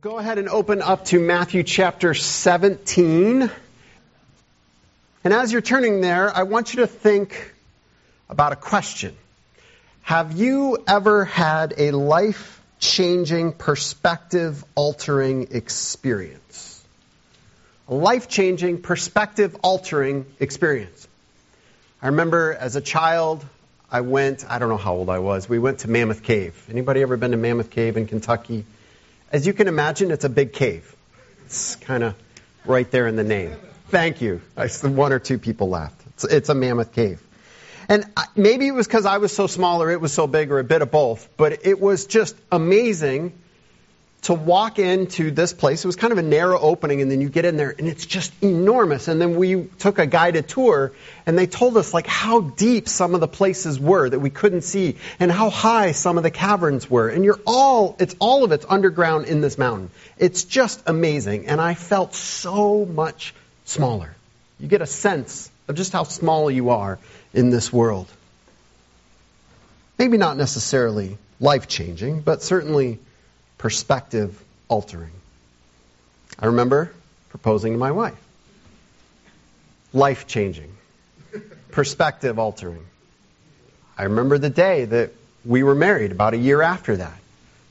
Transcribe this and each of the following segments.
go ahead and open up to Matthew chapter 17. And as you're turning there, I want you to think about a question. Have you ever had a life changing, perspective altering experience? A life changing, perspective altering experience. I remember as a child, I went, I don't know how old I was, we went to Mammoth Cave. Anybody ever been to Mammoth Cave in Kentucky? As you can imagine, it's a big cave. It's kind of right there in the name. Thank you. One or two people laughed. It's, it's a mammoth cave. And maybe it was because I was so small or it was so big or a bit of both, but it was just amazing to walk into this place. It was kind of a narrow opening, and then you get in there, and it's just enormous. And then we took a guided tour, and they told us like how deep some of the places were that we couldn't see, and how high some of the caverns were. And you're all, it's all of it's underground in this mountain. It's just amazing. And I felt so much smaller. You get a sense of just how small you are in this world. Maybe not necessarily life changing, but certainly perspective altering. I remember proposing to my wife. Life changing. Perspective altering. I remember the day that we were married, about a year after that,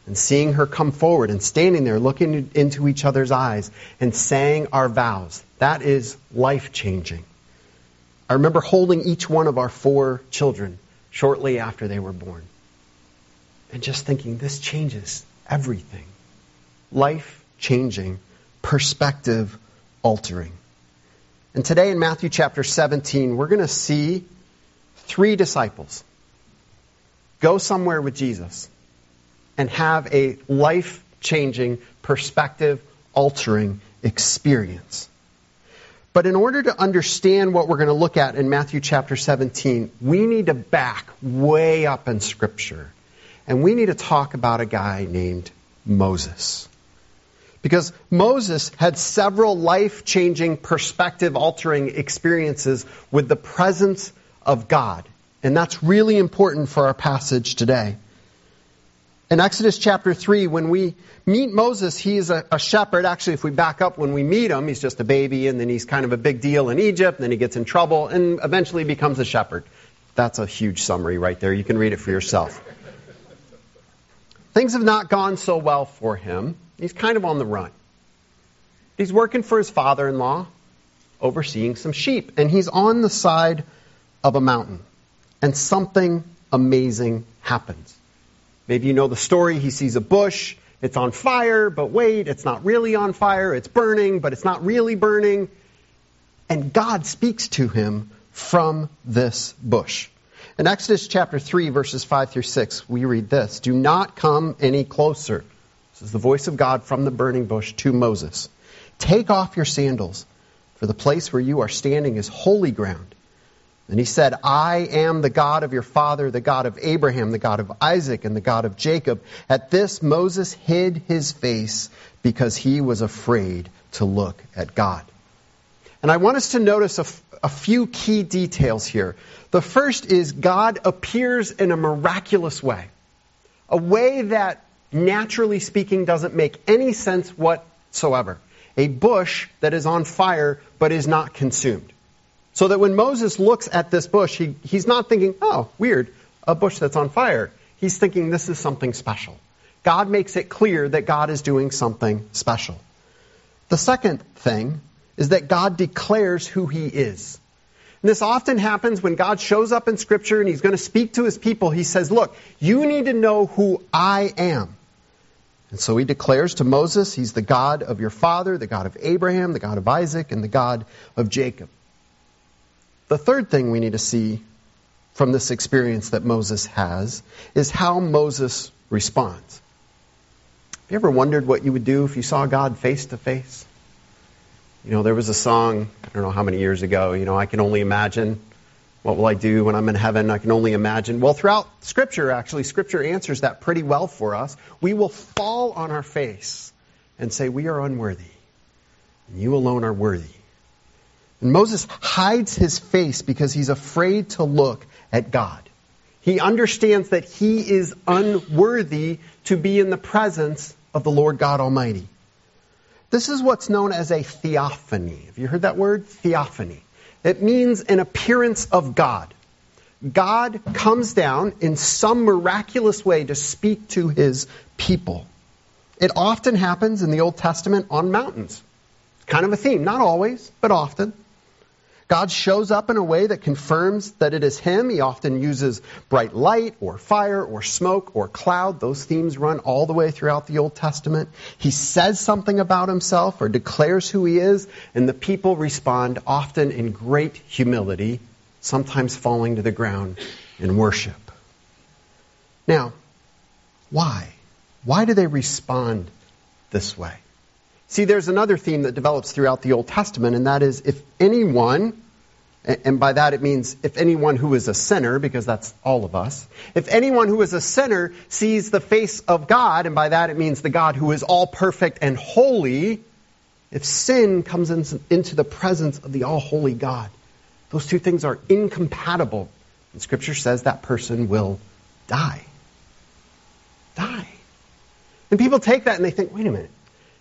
and seeing her come forward and standing there looking into each other's eyes and saying our vows. That is life changing. I remember holding each one of our four children shortly after they were born and just thinking, this changes everything. Life changing, perspective altering. And today in Matthew chapter 17, we're going to see three disciples go somewhere with Jesus and have a life changing, perspective altering experience. But in order to understand what we're going to look at in Matthew chapter 17, we need to back way up in Scripture and we need to talk about a guy named Moses. Because Moses had several life changing, perspective altering experiences with the presence of God. And that's really important for our passage today. In Exodus chapter 3, when we meet Moses, he is a, a, shepherd. Actually, if we back up when we meet him, he's just a baby, and then he's kind of a big deal in Egypt, and then he gets in trouble, and eventually becomes a shepherd. That's a huge summary right there. You can read it for yourself. Things have not gone so well for him. He's kind of on the run. He's working for his father in law, overseeing some sheep, and he's on the side of a mountain. And something amazing happens. Maybe you know the story. He sees a bush. It's on fire, but wait, it's not really on fire. It's burning, but it's not really burning. And God speaks to him from this bush. In Exodus chapter 3, verses 5 through 6, we read this Do not come any closer. This is the voice of God from the burning bush to Moses. Take off your sandals, for the place where you are standing is holy ground. And he said, I am the God of your father, the God of Abraham, the God of Isaac, and the God of Jacob. At this, Moses hid his face because he was afraid to look at God. And I want us to notice a, a few key details here. The first is God appears in a miraculous way, a way that, naturally speaking, doesn't make any sense whatsoever. A bush that is on fire but is not consumed. So that when Moses looks at this bush, he, he's not thinking, oh, weird, a bush that's on fire. He's thinking this is something special. God makes it clear that God is doing something special. The second thing is that God declares who he is. And this often happens when God shows up in Scripture and He's going to speak to His people. He says, Look, you need to know who I am. And so He declares to Moses, He's the God of your father, the God of Abraham, the God of Isaac, and the God of Jacob. The third thing we need to see from this experience that Moses has is how Moses responds. Have you ever wondered what you would do if you saw God face to face? You know, there was a song, I don't know how many years ago, you know, I can only imagine. What will I do when I'm in heaven? I can only imagine. Well, throughout Scripture, actually, Scripture answers that pretty well for us. We will fall on our face and say, We are unworthy. And you alone are worthy. And Moses hides his face because he's afraid to look at God. He understands that he is unworthy to be in the presence of the Lord God Almighty. This is what's known as a theophany. Have you heard that word? Theophany. It means an appearance of God. God comes down in some miraculous way to speak to his people. It often happens in the Old Testament on mountains. Kind of a theme. Not always, but often. God shows up in a way that confirms that it is Him. He often uses bright light or fire or smoke or cloud. Those themes run all the way throughout the Old Testament. He says something about Himself or declares who He is, and the people respond often in great humility, sometimes falling to the ground in worship. Now, why? Why do they respond this way? See, there's another theme that develops throughout the Old Testament, and that is if anyone, and by that it means if anyone who is a sinner, because that's all of us, if anyone who is a sinner sees the face of God, and by that it means the God who is all perfect and holy, if sin comes into the presence of the all holy God, those two things are incompatible. And Scripture says that person will die. Die. And people take that and they think, wait a minute.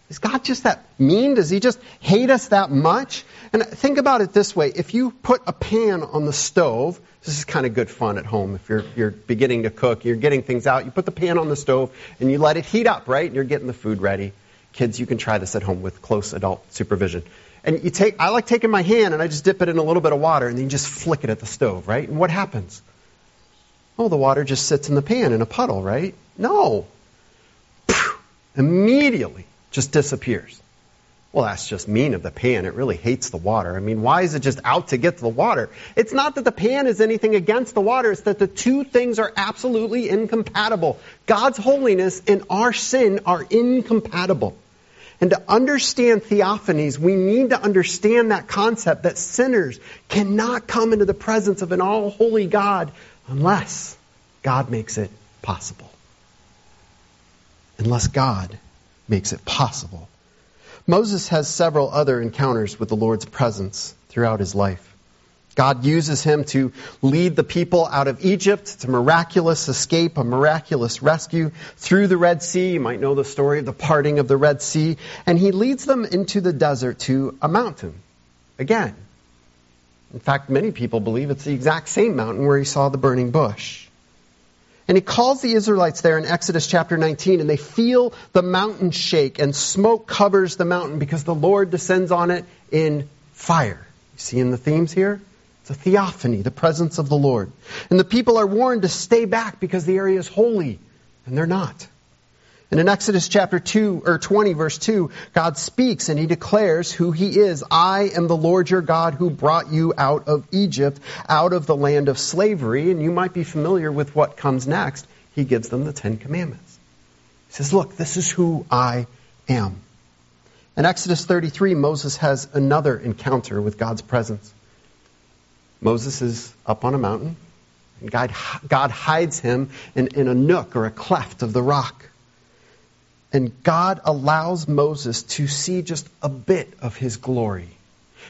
Is God just that mean? Does he just hate us that much? And think about it this way. If you put a pan on the stove, this is kind of good fun at home. If you're, you're beginning to cook, you're getting things out, you put the pan on the stove and you let it heat up, right? And you're getting the food ready. Kids, you can try this at home with close adult supervision. And you take, I like taking my hand and I just dip it in a little bit of water and then you just flick it at the stove, right? And what happens? Oh, the water just sits in the pan in a puddle, right? No. Immediately just disappears. Well, that's just mean of the pan. It really hates the water. I mean, why is it just out to get to the water? It's not that the pan is anything against the water. It's that the two things are absolutely incompatible. God's holiness and our sin are incompatible. And to understand theophanies, we need to understand that concept that sinners cannot come into the presence of an all holy God unless God makes it possible. Unless God makes it possible. Moses has several other encounters with the Lord's presence throughout his life. God uses him to lead the people out of Egypt. A miraculous escape, a miraculous rescue through the Red Sea. You might know the story of the parting of the Red Sea. And he leads them into the desert to a mountain. Again. In fact, many people believe it's the exact same mountain where he saw the burning bush. And he calls the Israelites there in Exodus chapter 19, and they feel the mountain shake, and smoke covers the mountain because the Lord descends on it in fire. You see in the themes here? It's a theophany, the presence of the Lord. And the people are warned to stay back because the area is holy, and they're not. And in Exodus chapter 2 or 20 verse 2, God speaks and he declares who he is. I am the Lord your God who brought you out of Egypt, out of the land of slavery. And you might be familiar with what comes next. He gives them the 10 commandments. He says, look, this is who I am. In Exodus 33, Moses has another encounter with God's presence. Moses is up on a mountain, and God, God hides him in, in a nook or a cleft of the rock. And God allows Moses to see just a bit of his glory.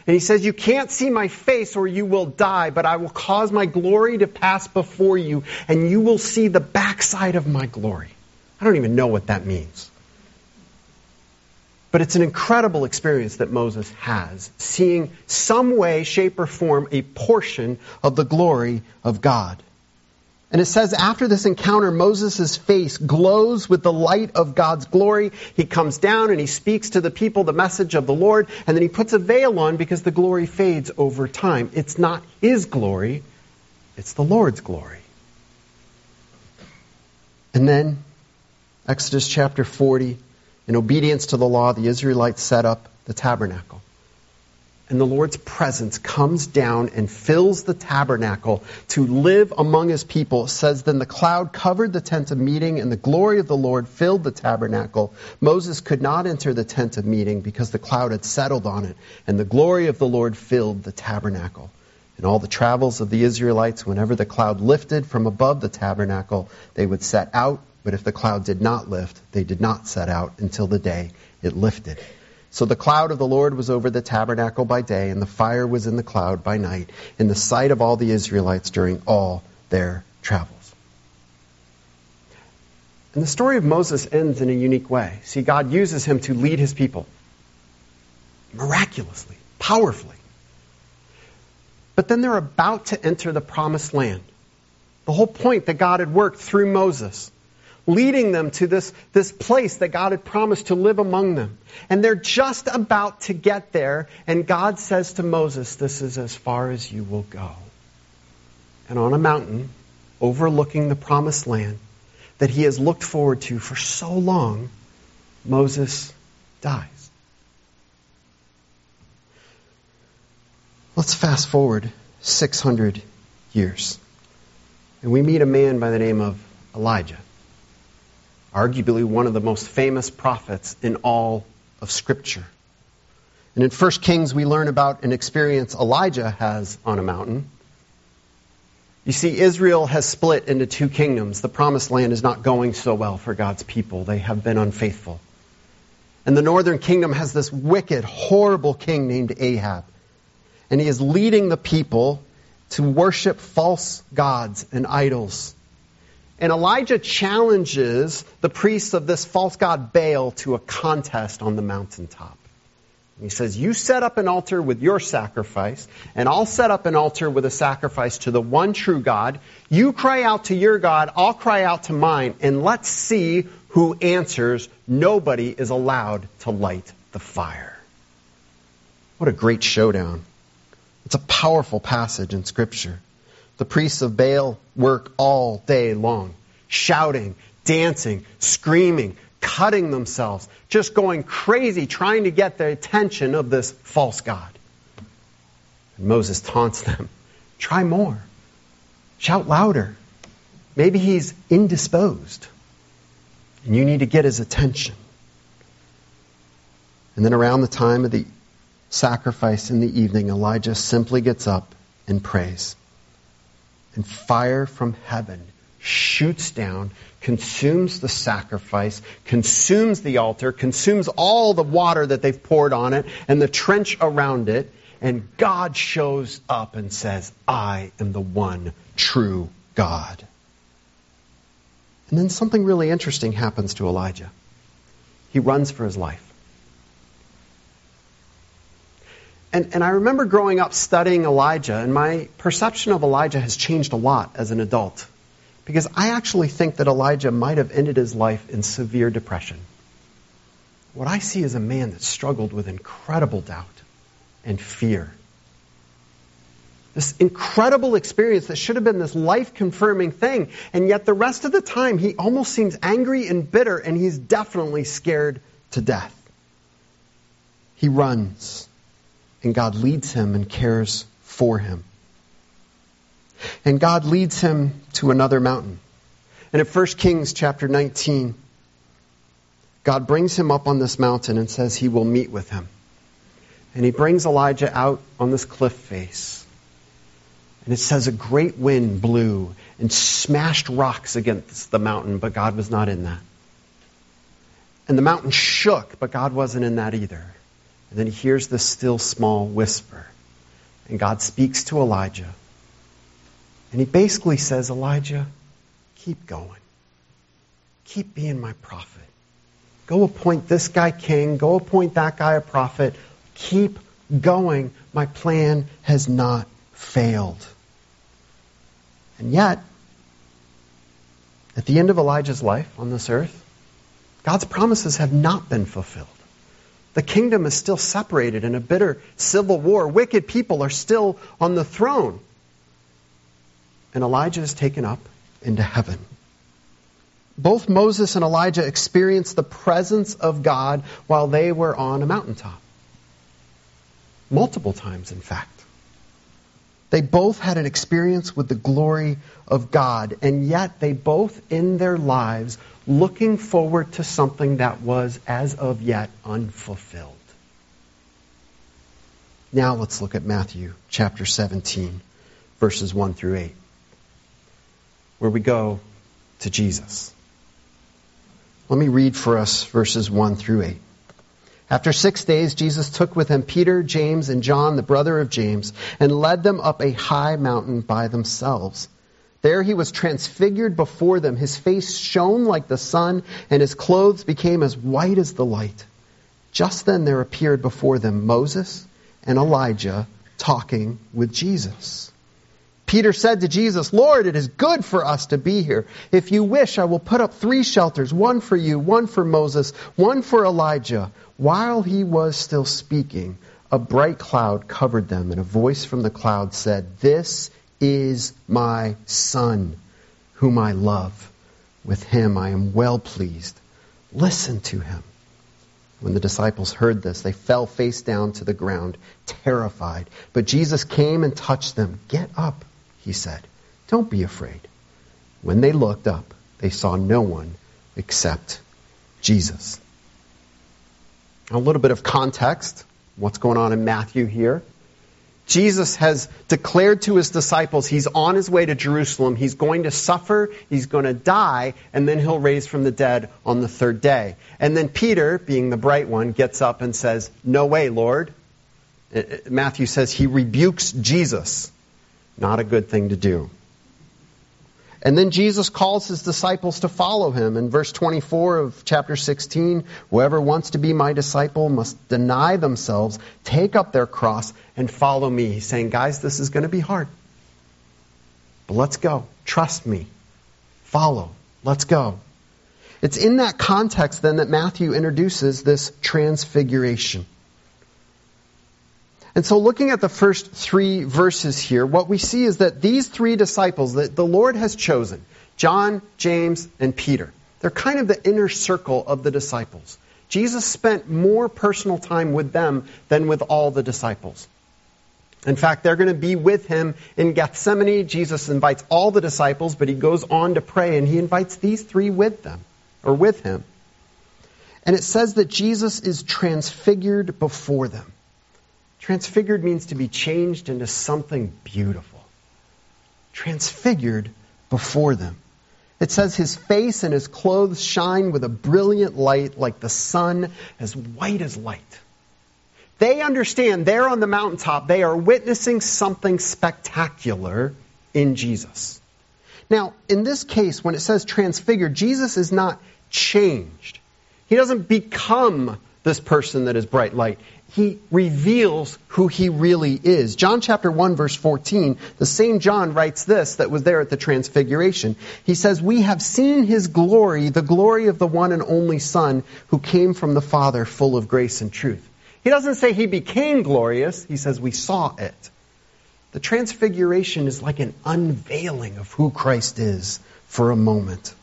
And he says, You can't see my face or you will die, but I will cause my glory to pass before you, and you will see the backside of my glory. I don't even know what that means. But it's an incredible experience that Moses has, seeing some way, shape, or form a portion of the glory of God. And it says after this encounter, Moses' face glows with the light of God's glory. He comes down and he speaks to the people the message of the Lord, and then he puts a veil on because the glory fades over time. It's not his glory, it's the Lord's glory. And then, Exodus chapter 40, in obedience to the law, the Israelites set up the tabernacle and the Lord's presence comes down and fills the tabernacle to live among his people. It says, Then the cloud covered the tent of meeting, and the glory of the Lord filled the tabernacle. Moses could not enter the tent of meeting because the cloud had settled on it, and the glory of the Lord filled the tabernacle. In all the travels of the Israelites, whenever the cloud lifted from above the tabernacle, they would set out, but if the cloud did not lift, they did not set out until the day it lifted. So the cloud of the Lord was over the tabernacle by day, and the fire was in the cloud by night, in the sight of all the Israelites during all their travels. And the story of Moses ends in a unique way. See, God uses him to lead his people. miraculously, powerfully. But then they're about to enter the promised land. The whole point that God had worked through Moses, leading them to this, this place that God had promised to live among them. And they're just about to get there, and God says to Moses, This is as far as you will go. And on a mountain, overlooking the promised land that he has looked forward to for so long, Moses dies. Let's fast forward 600 years. And we meet a man by the name of Elijah, arguably one of the most famous prophets in all of Scripture. And in 1 Kings, we learn about an experience Elijah has on a mountain. You see, Israel has split into two kingdoms. The promised land is not going so well for God's people, they have been unfaithful. And the northern kingdom has this wicked, horrible king named Ahab. And he is leading the people to worship false gods and idols. And Elijah challenges the priests of this false god Baal to a contest on the mountaintop. He says, You set up an altar with your sacrifice, and I'll set up an altar with a sacrifice to the one true God. You cry out to your God, I'll cry out to mine, and let's see who answers. Nobody is allowed to light the fire. What a great showdown. It's a powerful passage in Scripture. The priests of Baal work all day long, shouting, dancing, screaming, cutting themselves, just going crazy trying to get the attention of this false God. And Moses taunts them try more, shout louder. Maybe he's indisposed, and you need to get his attention. And then around the time of the sacrifice in the evening, Elijah simply gets up and prays. And fire from heaven shoots down, consumes the sacrifice, consumes the altar, consumes all the water that they've poured on it and the trench around it, and God shows up and says, I am the one true God. And then something really interesting happens to Elijah. He runs for his life. And, and I remember growing up studying Elijah, and my perception of Elijah has changed a lot as an adult. Because I actually think that Elijah might have ended his life in severe depression. What I see is a man that struggled with incredible doubt and fear. This incredible experience that should have been this life confirming thing, and yet the rest of the time he almost seems angry and bitter, and he's definitely scared to death. He runs, and God leads him and cares for him. And God leads him to another mountain. And in 1 Kings chapter 19, God brings him up on this mountain and says he will meet with him. And he brings Elijah out on this cliff face. And it says a great wind blew and smashed rocks against the mountain, but God was not in that. And the mountain shook, but God wasn't in that either. And then he hears this still small whisper. And God speaks to Elijah. And he basically says, Elijah, keep going. Keep being my prophet. Go appoint this guy king. Go appoint that guy a prophet. Keep going. My plan has not failed. And yet, at the end of Elijah's life on this earth, God's promises have not been fulfilled. The kingdom is still separated in a bitter civil war. Wicked people are still on the throne and Elijah is taken up into heaven. Both Moses and Elijah experienced the presence of God while they were on a mountaintop. Multiple times, in fact. They both had an experience with the glory of God, and yet they both, in their lives, looking forward to something that was, as of yet, unfulfilled. Now let's look at Matthew chapter 17, verses 1 through 8 where we go to Jesus. Let me read for us verses 1 through 8. After six days, Jesus took with him Peter, James, and John, the brother of James, and led them up a high mountain by themselves. There he was transfigured before them. His face shone like the sun, and his clothes became as white as the light. Just then there appeared before them Moses and Elijah talking with Jesus. Peter said to Jesus, Lord, it is good for us to be here. If you wish, I will put up three shelters, one for you, one for Moses, one for Elijah. While he was still speaking, a bright cloud covered them, and a voice from the cloud said, This is my Son, whom I love. With him I am well pleased. Listen to him. When the disciples heard this, they fell face down to the ground, terrified. But Jesus came and touched them. Get up, he said. Don't be afraid. When they looked up, they saw no one except Jesus. A little bit of context. What's going on in Matthew here? Jesus has declared to his disciples he's on his way to Jerusalem. He's going to suffer, he's going to die, and then he'll raise from the dead on the third day. And then Peter, being the bright one, gets up and says, No way, Lord. Uh, uh, Matthew says he rebukes Jesus. Not a good thing to do. And then Jesus calls his disciples to follow him. In verse 24 of chapter 16, whoever wants to be my disciple must deny themselves, take up their cross, and follow me. He's saying, guys, this is going to be hard. But let's go. Trust me. Follow. Let's go. It's in that context then that Matthew introduces this transfiguration. And so, looking at the first three verses here, what we see is that these three disciples that the Lord has chosen John, James, and Peter they're kind of the inner circle of the disciples. Jesus spent more personal time with them than with all the disciples. In fact, they're going to be with him in Gethsemane. Jesus invites all the disciples, but he goes on to pray and he invites these three with them, or with him. And it says that Jesus is transfigured before them. Transfigured means to be changed into something beautiful. Transfigured before them. It says his face and his clothes shine with a brilliant light like the sun, as white as light. They understand they're on the mountaintop. They are witnessing something spectacular in Jesus. Now, in this case, when it says transfigured, Jesus is not changed. He doesn't become this person that is bright light he reveals who he really is. John chapter 1 verse 14, the same John writes this that was there at the transfiguration. He says, "We have seen his glory, the glory of the one and only son who came from the Father full of grace and truth." He doesn't say he became glorious, he says we saw it. The transfiguration is like an unveiling of who Christ is for a moment.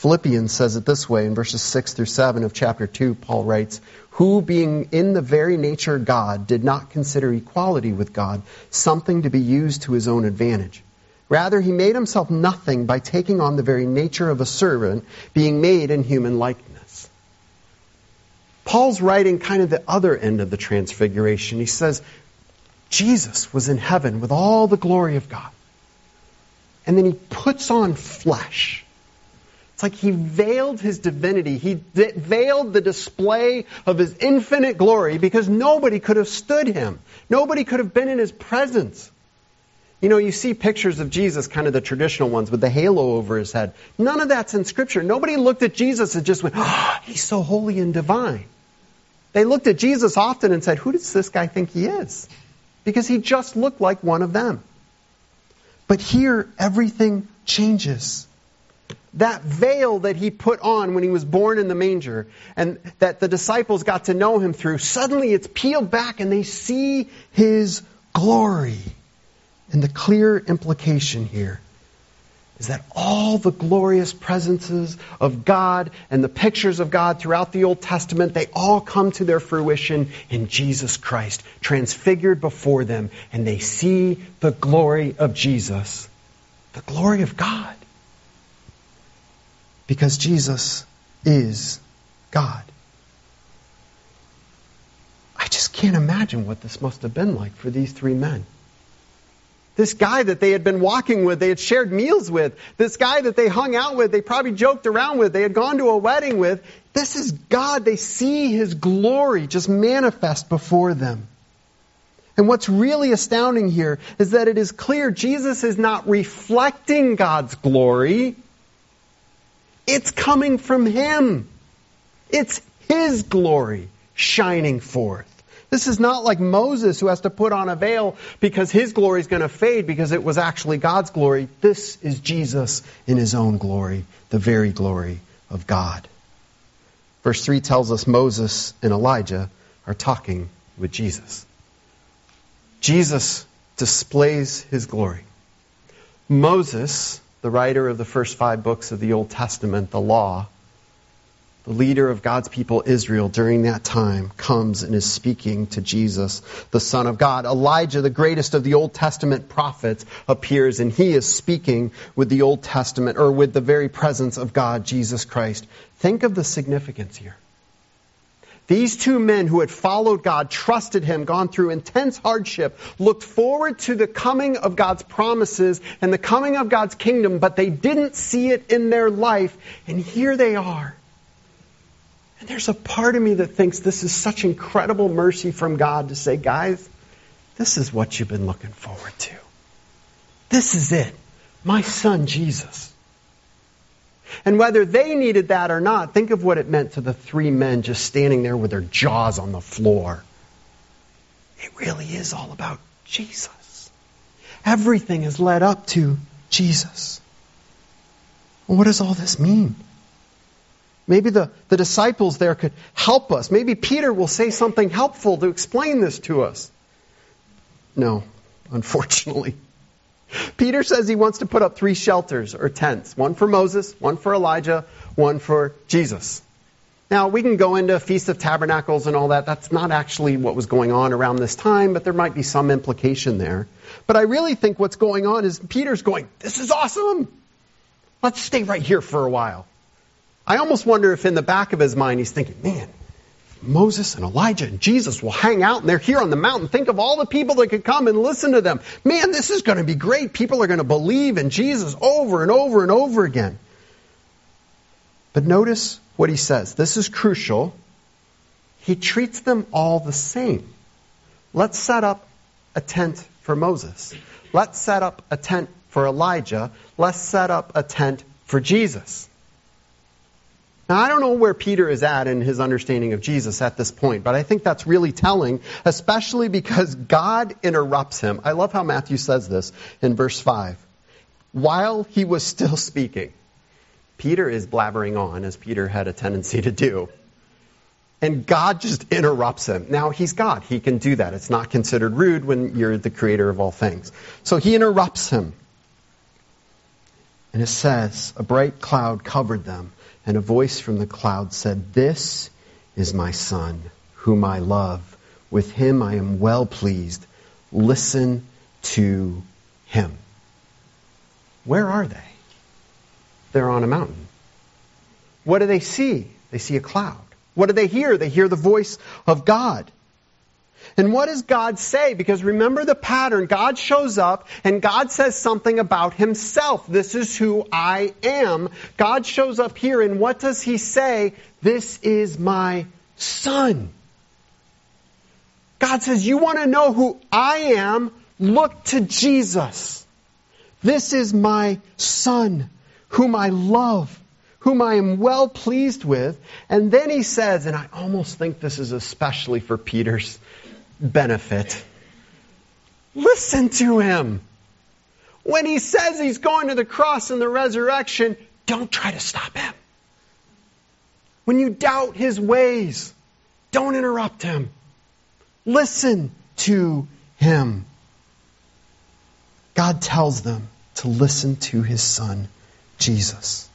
Philippians says it this way in verses 6 through 7 of chapter 2. Paul writes, Who, being in the very nature God, did not consider equality with God something to be used to his own advantage. Rather, he made himself nothing by taking on the very nature of a servant, being made in human likeness. Paul's writing kind of the other end of the transfiguration. He says, Jesus was in heaven with all the glory of God. And then he puts on flesh it's like he veiled his divinity. He veiled the display of his infinite glory because nobody could have stood him. Nobody could have been in his presence. You know, you see pictures of Jesus, kind of the traditional ones, with the halo over his head. None of that's in Scripture. Nobody looked at Jesus and just went, oh, he's so holy and divine. They looked at Jesus often and said, who does this guy think he is? Because he just looked like one of them. But here, everything changes that veil that he put on when he was born in the manger and that the disciples got to know him through, suddenly it's peeled back and they see his glory. And the clear implication here is that all the glorious presences of God and the pictures of God throughout the Old Testament, they all come to their fruition in Jesus Christ, transfigured before them, and they see the glory of Jesus, the glory of God because Jesus is God. I just can't imagine what this must have been like for these three men. This guy that they had been walking with, they had shared meals with, this guy that they hung out with, they probably joked around with, they had gone to a wedding with. This is God. They see His glory just manifest before them. And what's really astounding here is that it is clear Jesus is not reflecting God's glory. It's coming from Him. It's His glory shining forth. This is not like Moses who has to put on a veil because his glory is going to fade because it was actually God's glory. This is Jesus in his own glory, the very glory of God. Verse 3 tells us Moses and Elijah are talking with Jesus. Jesus displays his glory. Moses, the writer of the first five books of the Old Testament, the law, the leader of God's people Israel during that time comes and is speaking to Jesus, the Son of God. Elijah, the greatest of the Old Testament prophets, appears and he is speaking with the Old Testament or with the very presence of God, Jesus Christ. Think of the significance here. These two men who had followed God, trusted Him, gone through intense hardship, looked forward to the coming of God's promises and the coming of God's kingdom, but they didn't see it in their life. And here they are and there's a part of me that thinks this is such incredible mercy from God to say, guys, this is what you've been looking forward to. This is it. My son, Jesus. And whether they needed that or not, think of what it meant to the three men just standing there with their jaws on the floor. It really is all about Jesus. Everything is led up to Jesus. Well, what does all this mean? Maybe the, the disciples there could help us. Maybe Peter will say something helpful to explain this to us. No, unfortunately. Peter says he wants to put up three shelters or tents one for Moses, one for Elijah, one for Jesus. Now, we can go into Feast of Tabernacles and all that. That's not actually what was going on around this time, but there might be some implication there. But I really think what's going on is Peter's going, This is awesome. Let's stay right here for a while. I almost wonder if in the back of his mind he's thinking, man, Moses and Elijah and Jesus will hang out and they're here on the mountain. Think of all the people that could come and listen to them. Man, this is going to be great. People are going to believe in Jesus over and over and over again. But notice what he says. This is crucial. He treats them all the same. Let's set up a tent for Moses. Let's set up a tent for Elijah. Let's set up a tent for Jesus. Now, I don't know where Peter is at in his understanding of Jesus at this point, but I think that's really telling, especially because God interrupts him. I love how Matthew says this in verse 5. While he was still speaking, Peter is blabbering on, as Peter had a tendency to do. And God just interrupts him. Now, he's God. He can do that. It's not considered rude when you're the creator of all things. So he interrupts him. And it says, a bright cloud covered them and a voice from the cloud said, This is my son, whom I love. With him I am well pleased. Listen to him. Where are they? They're on a mountain. What do they see? They see a cloud. What do they hear? They hear the voice of God. And what does God say? Because remember the pattern. God shows up and God says something about himself. This is who I am. God shows up here and what does he say? This is my son. God says, you want to know who I am? Look to Jesus. This is my son, whom I love, whom I am well pleased with. And then he says, and I almost think this is especially for Peter's benefit. Listen to him. When he says he's going to the cross and the resurrection, don't try to stop him. When you doubt his ways, don't interrupt him. Listen to him. God tells them to listen to his son, Jesus.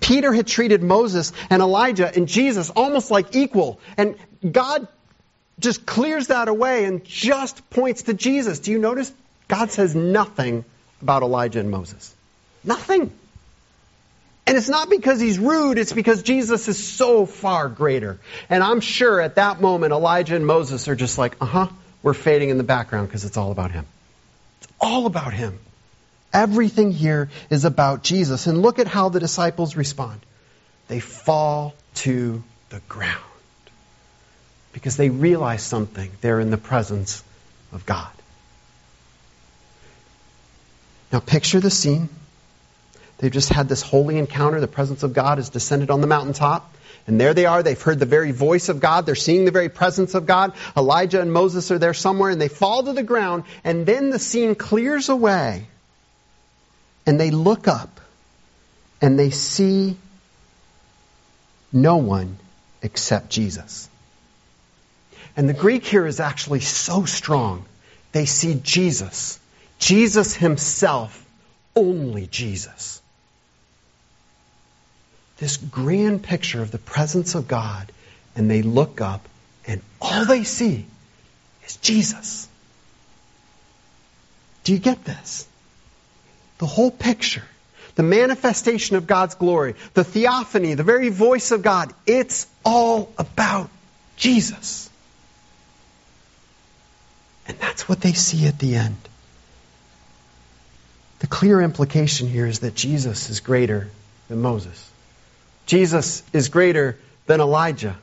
Peter had treated Moses and Elijah and Jesus almost like equal. And God just clears that away and just points to Jesus. Do you notice? God says nothing about Elijah and Moses. Nothing. And it's not because he's rude, it's because Jesus is so far greater. And I'm sure at that moment, Elijah and Moses are just like, uh huh, we're fading in the background because it's all about him. It's all about him. Everything here is about Jesus. And look at how the disciples respond. They fall to the ground because they realize something. They're in the presence of God. Now, picture the scene. They've just had this holy encounter. The presence of God has descended on the mountaintop. And there they are. They've heard the very voice of God. They're seeing the very presence of God. Elijah and Moses are there somewhere and they fall to the ground. And then the scene clears away. And they look up and they see no one except Jesus. And the Greek here is actually so strong. They see Jesus. Jesus himself. Only Jesus this grand picture of the presence of God, and they look up, and all they see is Jesus. Do you get this? The whole picture, the manifestation of God's glory, the theophany, the very voice of God, it's all about Jesus. And that's what they see at the end. The clear implication here is that Jesus is greater than Moses. Jesus is greater than Elijah.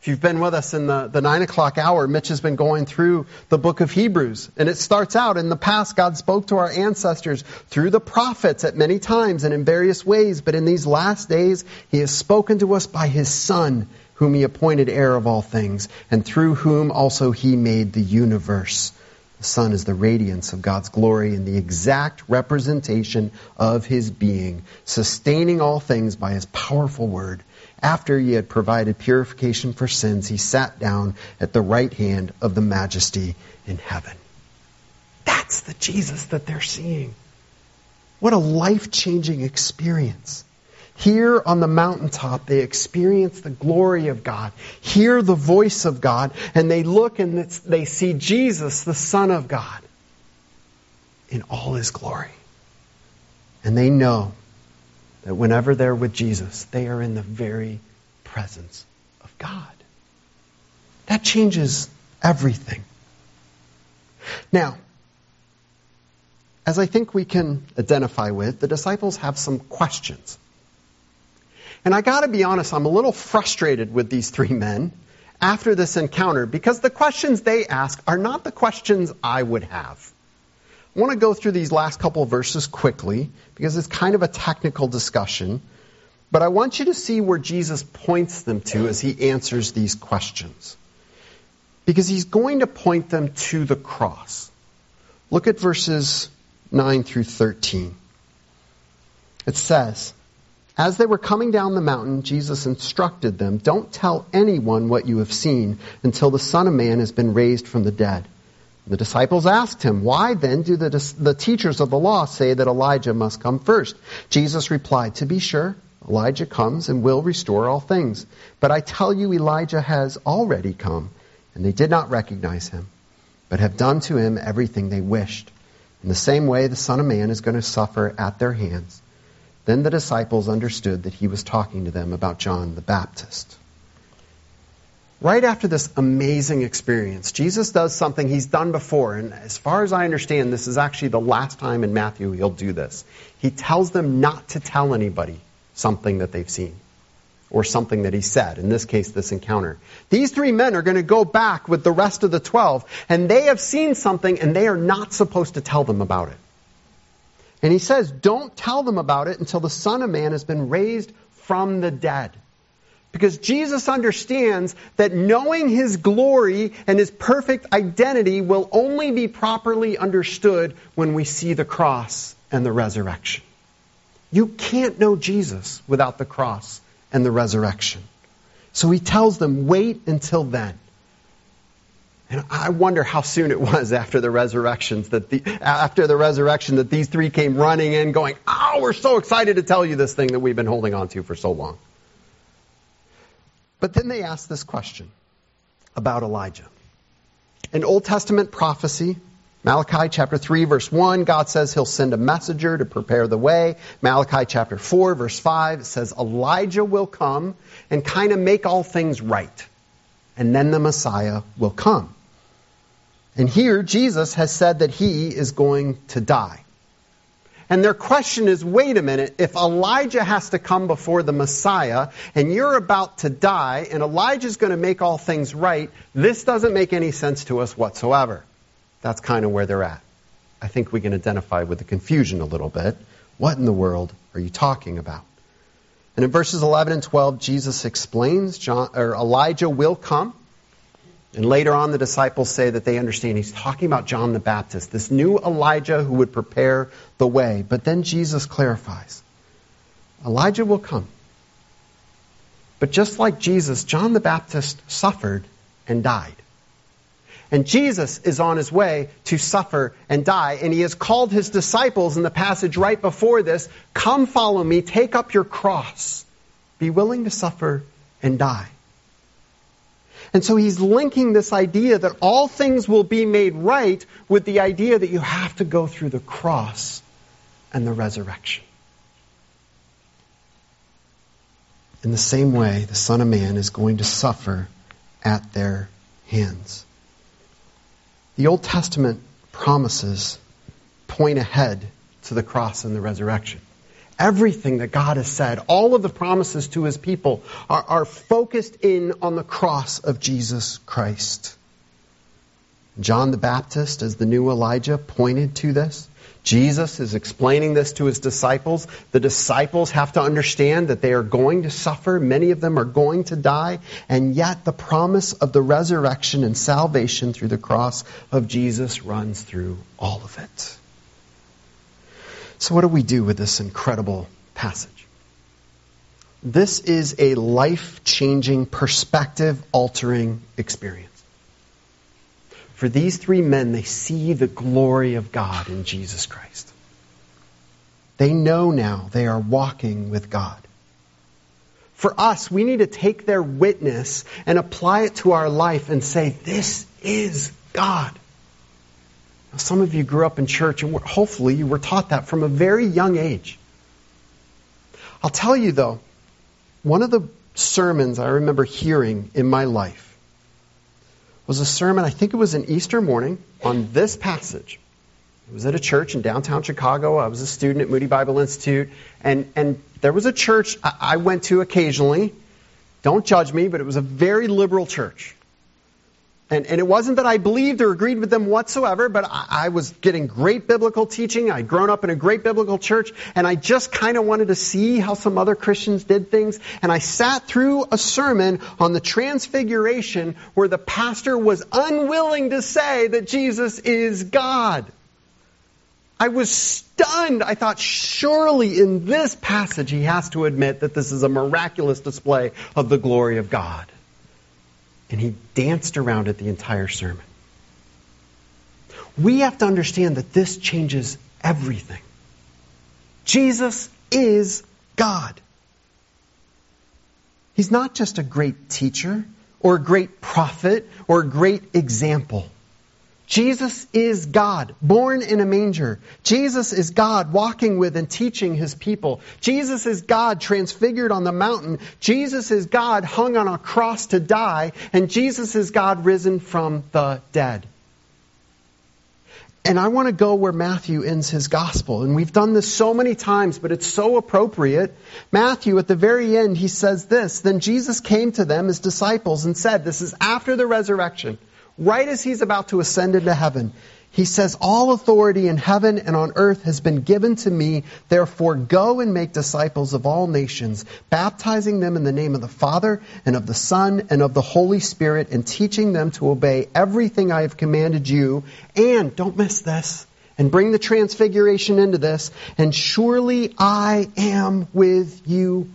If you've been with us in the, the nine o'clock hour, Mitch has been going through the book of Hebrews. And it starts out in the past, God spoke to our ancestors through the prophets at many times and in various ways. But in these last days, He has spoken to us by His Son, whom He appointed heir of all things, and through whom also He made the universe. The Son is the radiance of God's glory and the exact representation of His being, sustaining all things by His powerful word. After He had provided purification for sins, He sat down at the right hand of the majesty in heaven. That's the Jesus that they're seeing. What a life changing experience. Here on the mountaintop, they experience the glory of God, hear the voice of God, and they look and they see Jesus, the Son of God, in all his glory. And they know that whenever they're with Jesus, they are in the very presence of God. That changes everything. Now, as I think we can identify with, the disciples have some questions. And I gotta be honest, I'm a little frustrated with these three men after this encounter because the questions they ask are not the questions I would have. I want to go through these last couple verses quickly because it's kind of a technical discussion. But I want you to see where Jesus points them to as he answers these questions. Because he's going to point them to the cross. Look at verses 9 through 13. It says, as they were coming down the mountain, Jesus instructed them, Don't tell anyone what you have seen until the Son of Man has been raised from the dead. The disciples asked him, Why then do the, the teachers of the law say that Elijah must come first? Jesus replied, To be sure, Elijah comes and will restore all things. But I tell you, Elijah has already come, and they did not recognize him, but have done to him everything they wished. In the same way, the Son of Man is going to suffer at their hands. Then the disciples understood that he was talking to them about John the Baptist. Right after this amazing experience, Jesus does something he's done before, and as far as I understand, this is actually the last time in Matthew he'll do this. He tells them not to tell anybody something that they've seen or something that he said, in this case, this encounter. These three men are going to go back with the rest of the twelve, and they have seen something, and they are not supposed to tell them about it. And he says, don't tell them about it until the Son of Man has been raised from the dead. Because Jesus understands that knowing his glory and his perfect identity will only be properly understood when we see the cross and the resurrection. You can't know Jesus without the cross and the resurrection. So he tells them, wait until then. And I wonder how soon it was after the resurrections that the, after the resurrection that these three came running in going, "Oh, we're so excited to tell you this thing that we've been holding on to for so long." But then they asked this question about Elijah. In Old Testament prophecy, Malachi chapter 3 verse 1, God says he'll send a messenger to prepare the way. Malachi chapter 4 verse 5 says Elijah will come and kind of make all things right and then the Messiah will come. And here, Jesus has said that he is going to die. And their question is wait a minute, if Elijah has to come before the Messiah and you're about to die and Elijah's going to make all things right, this doesn't make any sense to us whatsoever. That's kind of where they're at. I think we can identify with the confusion a little bit. What in the world are you talking about? And in verses 11 and 12, Jesus explains John, or Elijah will come. And later on, the disciples say that they understand he's talking about John the Baptist, this new Elijah who would prepare the way. But then Jesus clarifies Elijah will come. But just like Jesus, John the Baptist suffered and died. And Jesus is on his way to suffer and die. And he has called his disciples in the passage right before this Come follow me, take up your cross, be willing to suffer and die. And so he's linking this idea that all things will be made right with the idea that you have to go through the cross and the resurrection. In the same way, the Son of Man is going to suffer at their hands. The Old Testament promises point ahead to the cross and the resurrection. Everything that God has said, all of the promises to his people are, are focused in on the cross of Jesus Christ. John the Baptist, as the new Elijah, pointed to this. Jesus is explaining this to his disciples. The disciples have to understand that they are going to suffer. Many of them are going to die. And yet the promise of the resurrection and salvation through the cross of Jesus runs through all of it. So what do we do with this incredible passage? This is a life-changing, perspective-altering experience. For these three men, they see the glory of God in Jesus Christ. They know now they are walking with God. For us, we need to take their witness and apply it to our life and say, This is God. Now, some of you grew up in church, and hopefully you were taught that from a very young age. I'll tell you, though, one of the sermons I remember hearing in my life was a sermon, I think it was an Easter morning, on this passage. It was at a church in downtown Chicago. I was a student at Moody Bible Institute. And, and there was a church I went to occasionally. Don't judge me, but it was a very liberal church. And, and it wasn't that I believed or agreed with them whatsoever, but I, I was getting great biblical teaching. I'd grown up in a great biblical church, and I just kind of wanted to see how some other Christians did things. And I sat through a sermon on the transfiguration where the pastor was unwilling to say that Jesus is God. I was stunned. I thought, surely in this passage he has to admit that this is a miraculous display of the glory of God. And he danced around it the entire sermon. We have to understand that this changes everything. Jesus is God. He's not just a great teacher or a great prophet or a great example. Jesus is God, born in a manger. Jesus is God, walking with and teaching his people. Jesus is God, transfigured on the mountain. Jesus is God, hung on a cross to die. And Jesus is God, risen from the dead. And I want to go where Matthew ends his gospel. And we've done this so many times, but it's so appropriate. Matthew, at the very end, he says this Then Jesus came to them, his disciples, and said, This is after the resurrection right as he's about to ascend into heaven, he says, All authority in heaven and on earth has been given to me. Therefore, go and make disciples of all nations, baptizing them in the name of the Father and of the Son and of the Holy Spirit, and teaching them to obey everything I have commanded you. And, don't miss this, and bring the transfiguration into this, and surely I am with you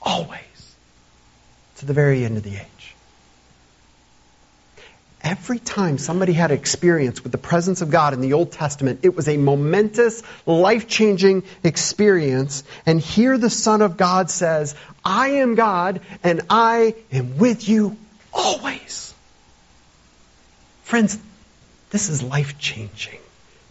always to the very end of the age. Every time somebody had experience with the presence of God in the Old Testament, it was a momentous, life changing experience. And here the Son of God says, I am God and I am with you always. Friends, this is life changing,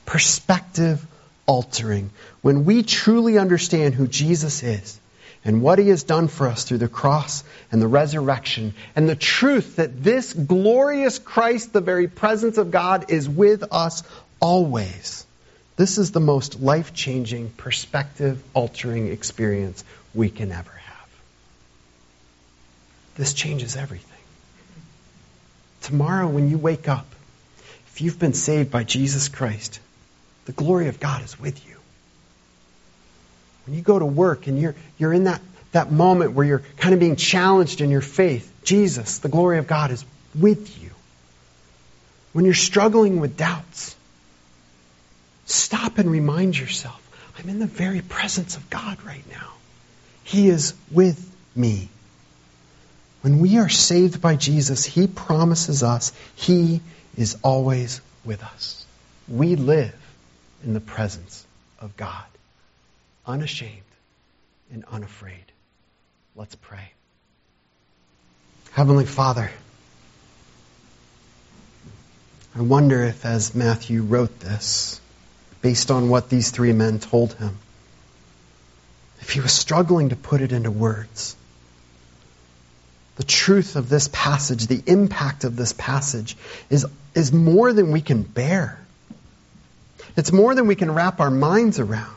perspective altering. When we truly understand who Jesus is, and what he has done for us through the cross and the resurrection, and the truth that this glorious Christ, the very presence of God, is with us always. This is the most life changing, perspective altering experience we can ever have. This changes everything. Tomorrow, when you wake up, if you've been saved by Jesus Christ, the glory of God is with you. When you go to work and you're, you're in that, that moment where you're kind of being challenged in your faith, Jesus, the glory of God, is with you. When you're struggling with doubts, stop and remind yourself I'm in the very presence of God right now. He is with me. When we are saved by Jesus, He promises us He is always with us. We live in the presence of God, unashamed and unafraid. Let's pray. Heavenly Father, I wonder if, as Matthew wrote this, based on what these three men told him, if he was struggling to put it into words. The truth of this passage, the impact of this passage, is, is more than we can bear. It's more than we can wrap our minds around.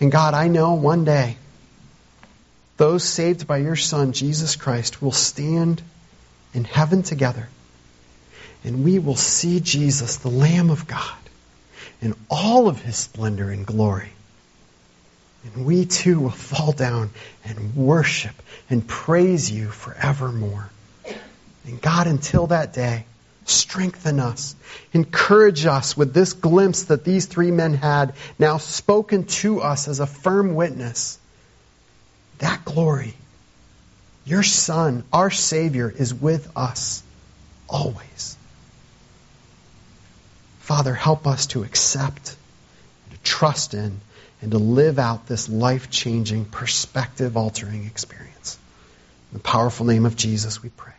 And God, I know one day those saved by your Son, Jesus Christ, will stand in heaven together. And we will see Jesus, the Lamb of God, in all of his splendor and glory. And we too will fall down and worship and praise you forevermore. And God, until that day, strengthen us. Encourage us with this glimpse that these three men had, now spoken to us as a firm witness. That glory, your Son, our Savior, is with us always. Father, help us to accept, to trust in, and to live out this life changing, perspective altering experience. In the powerful name of Jesus, we pray.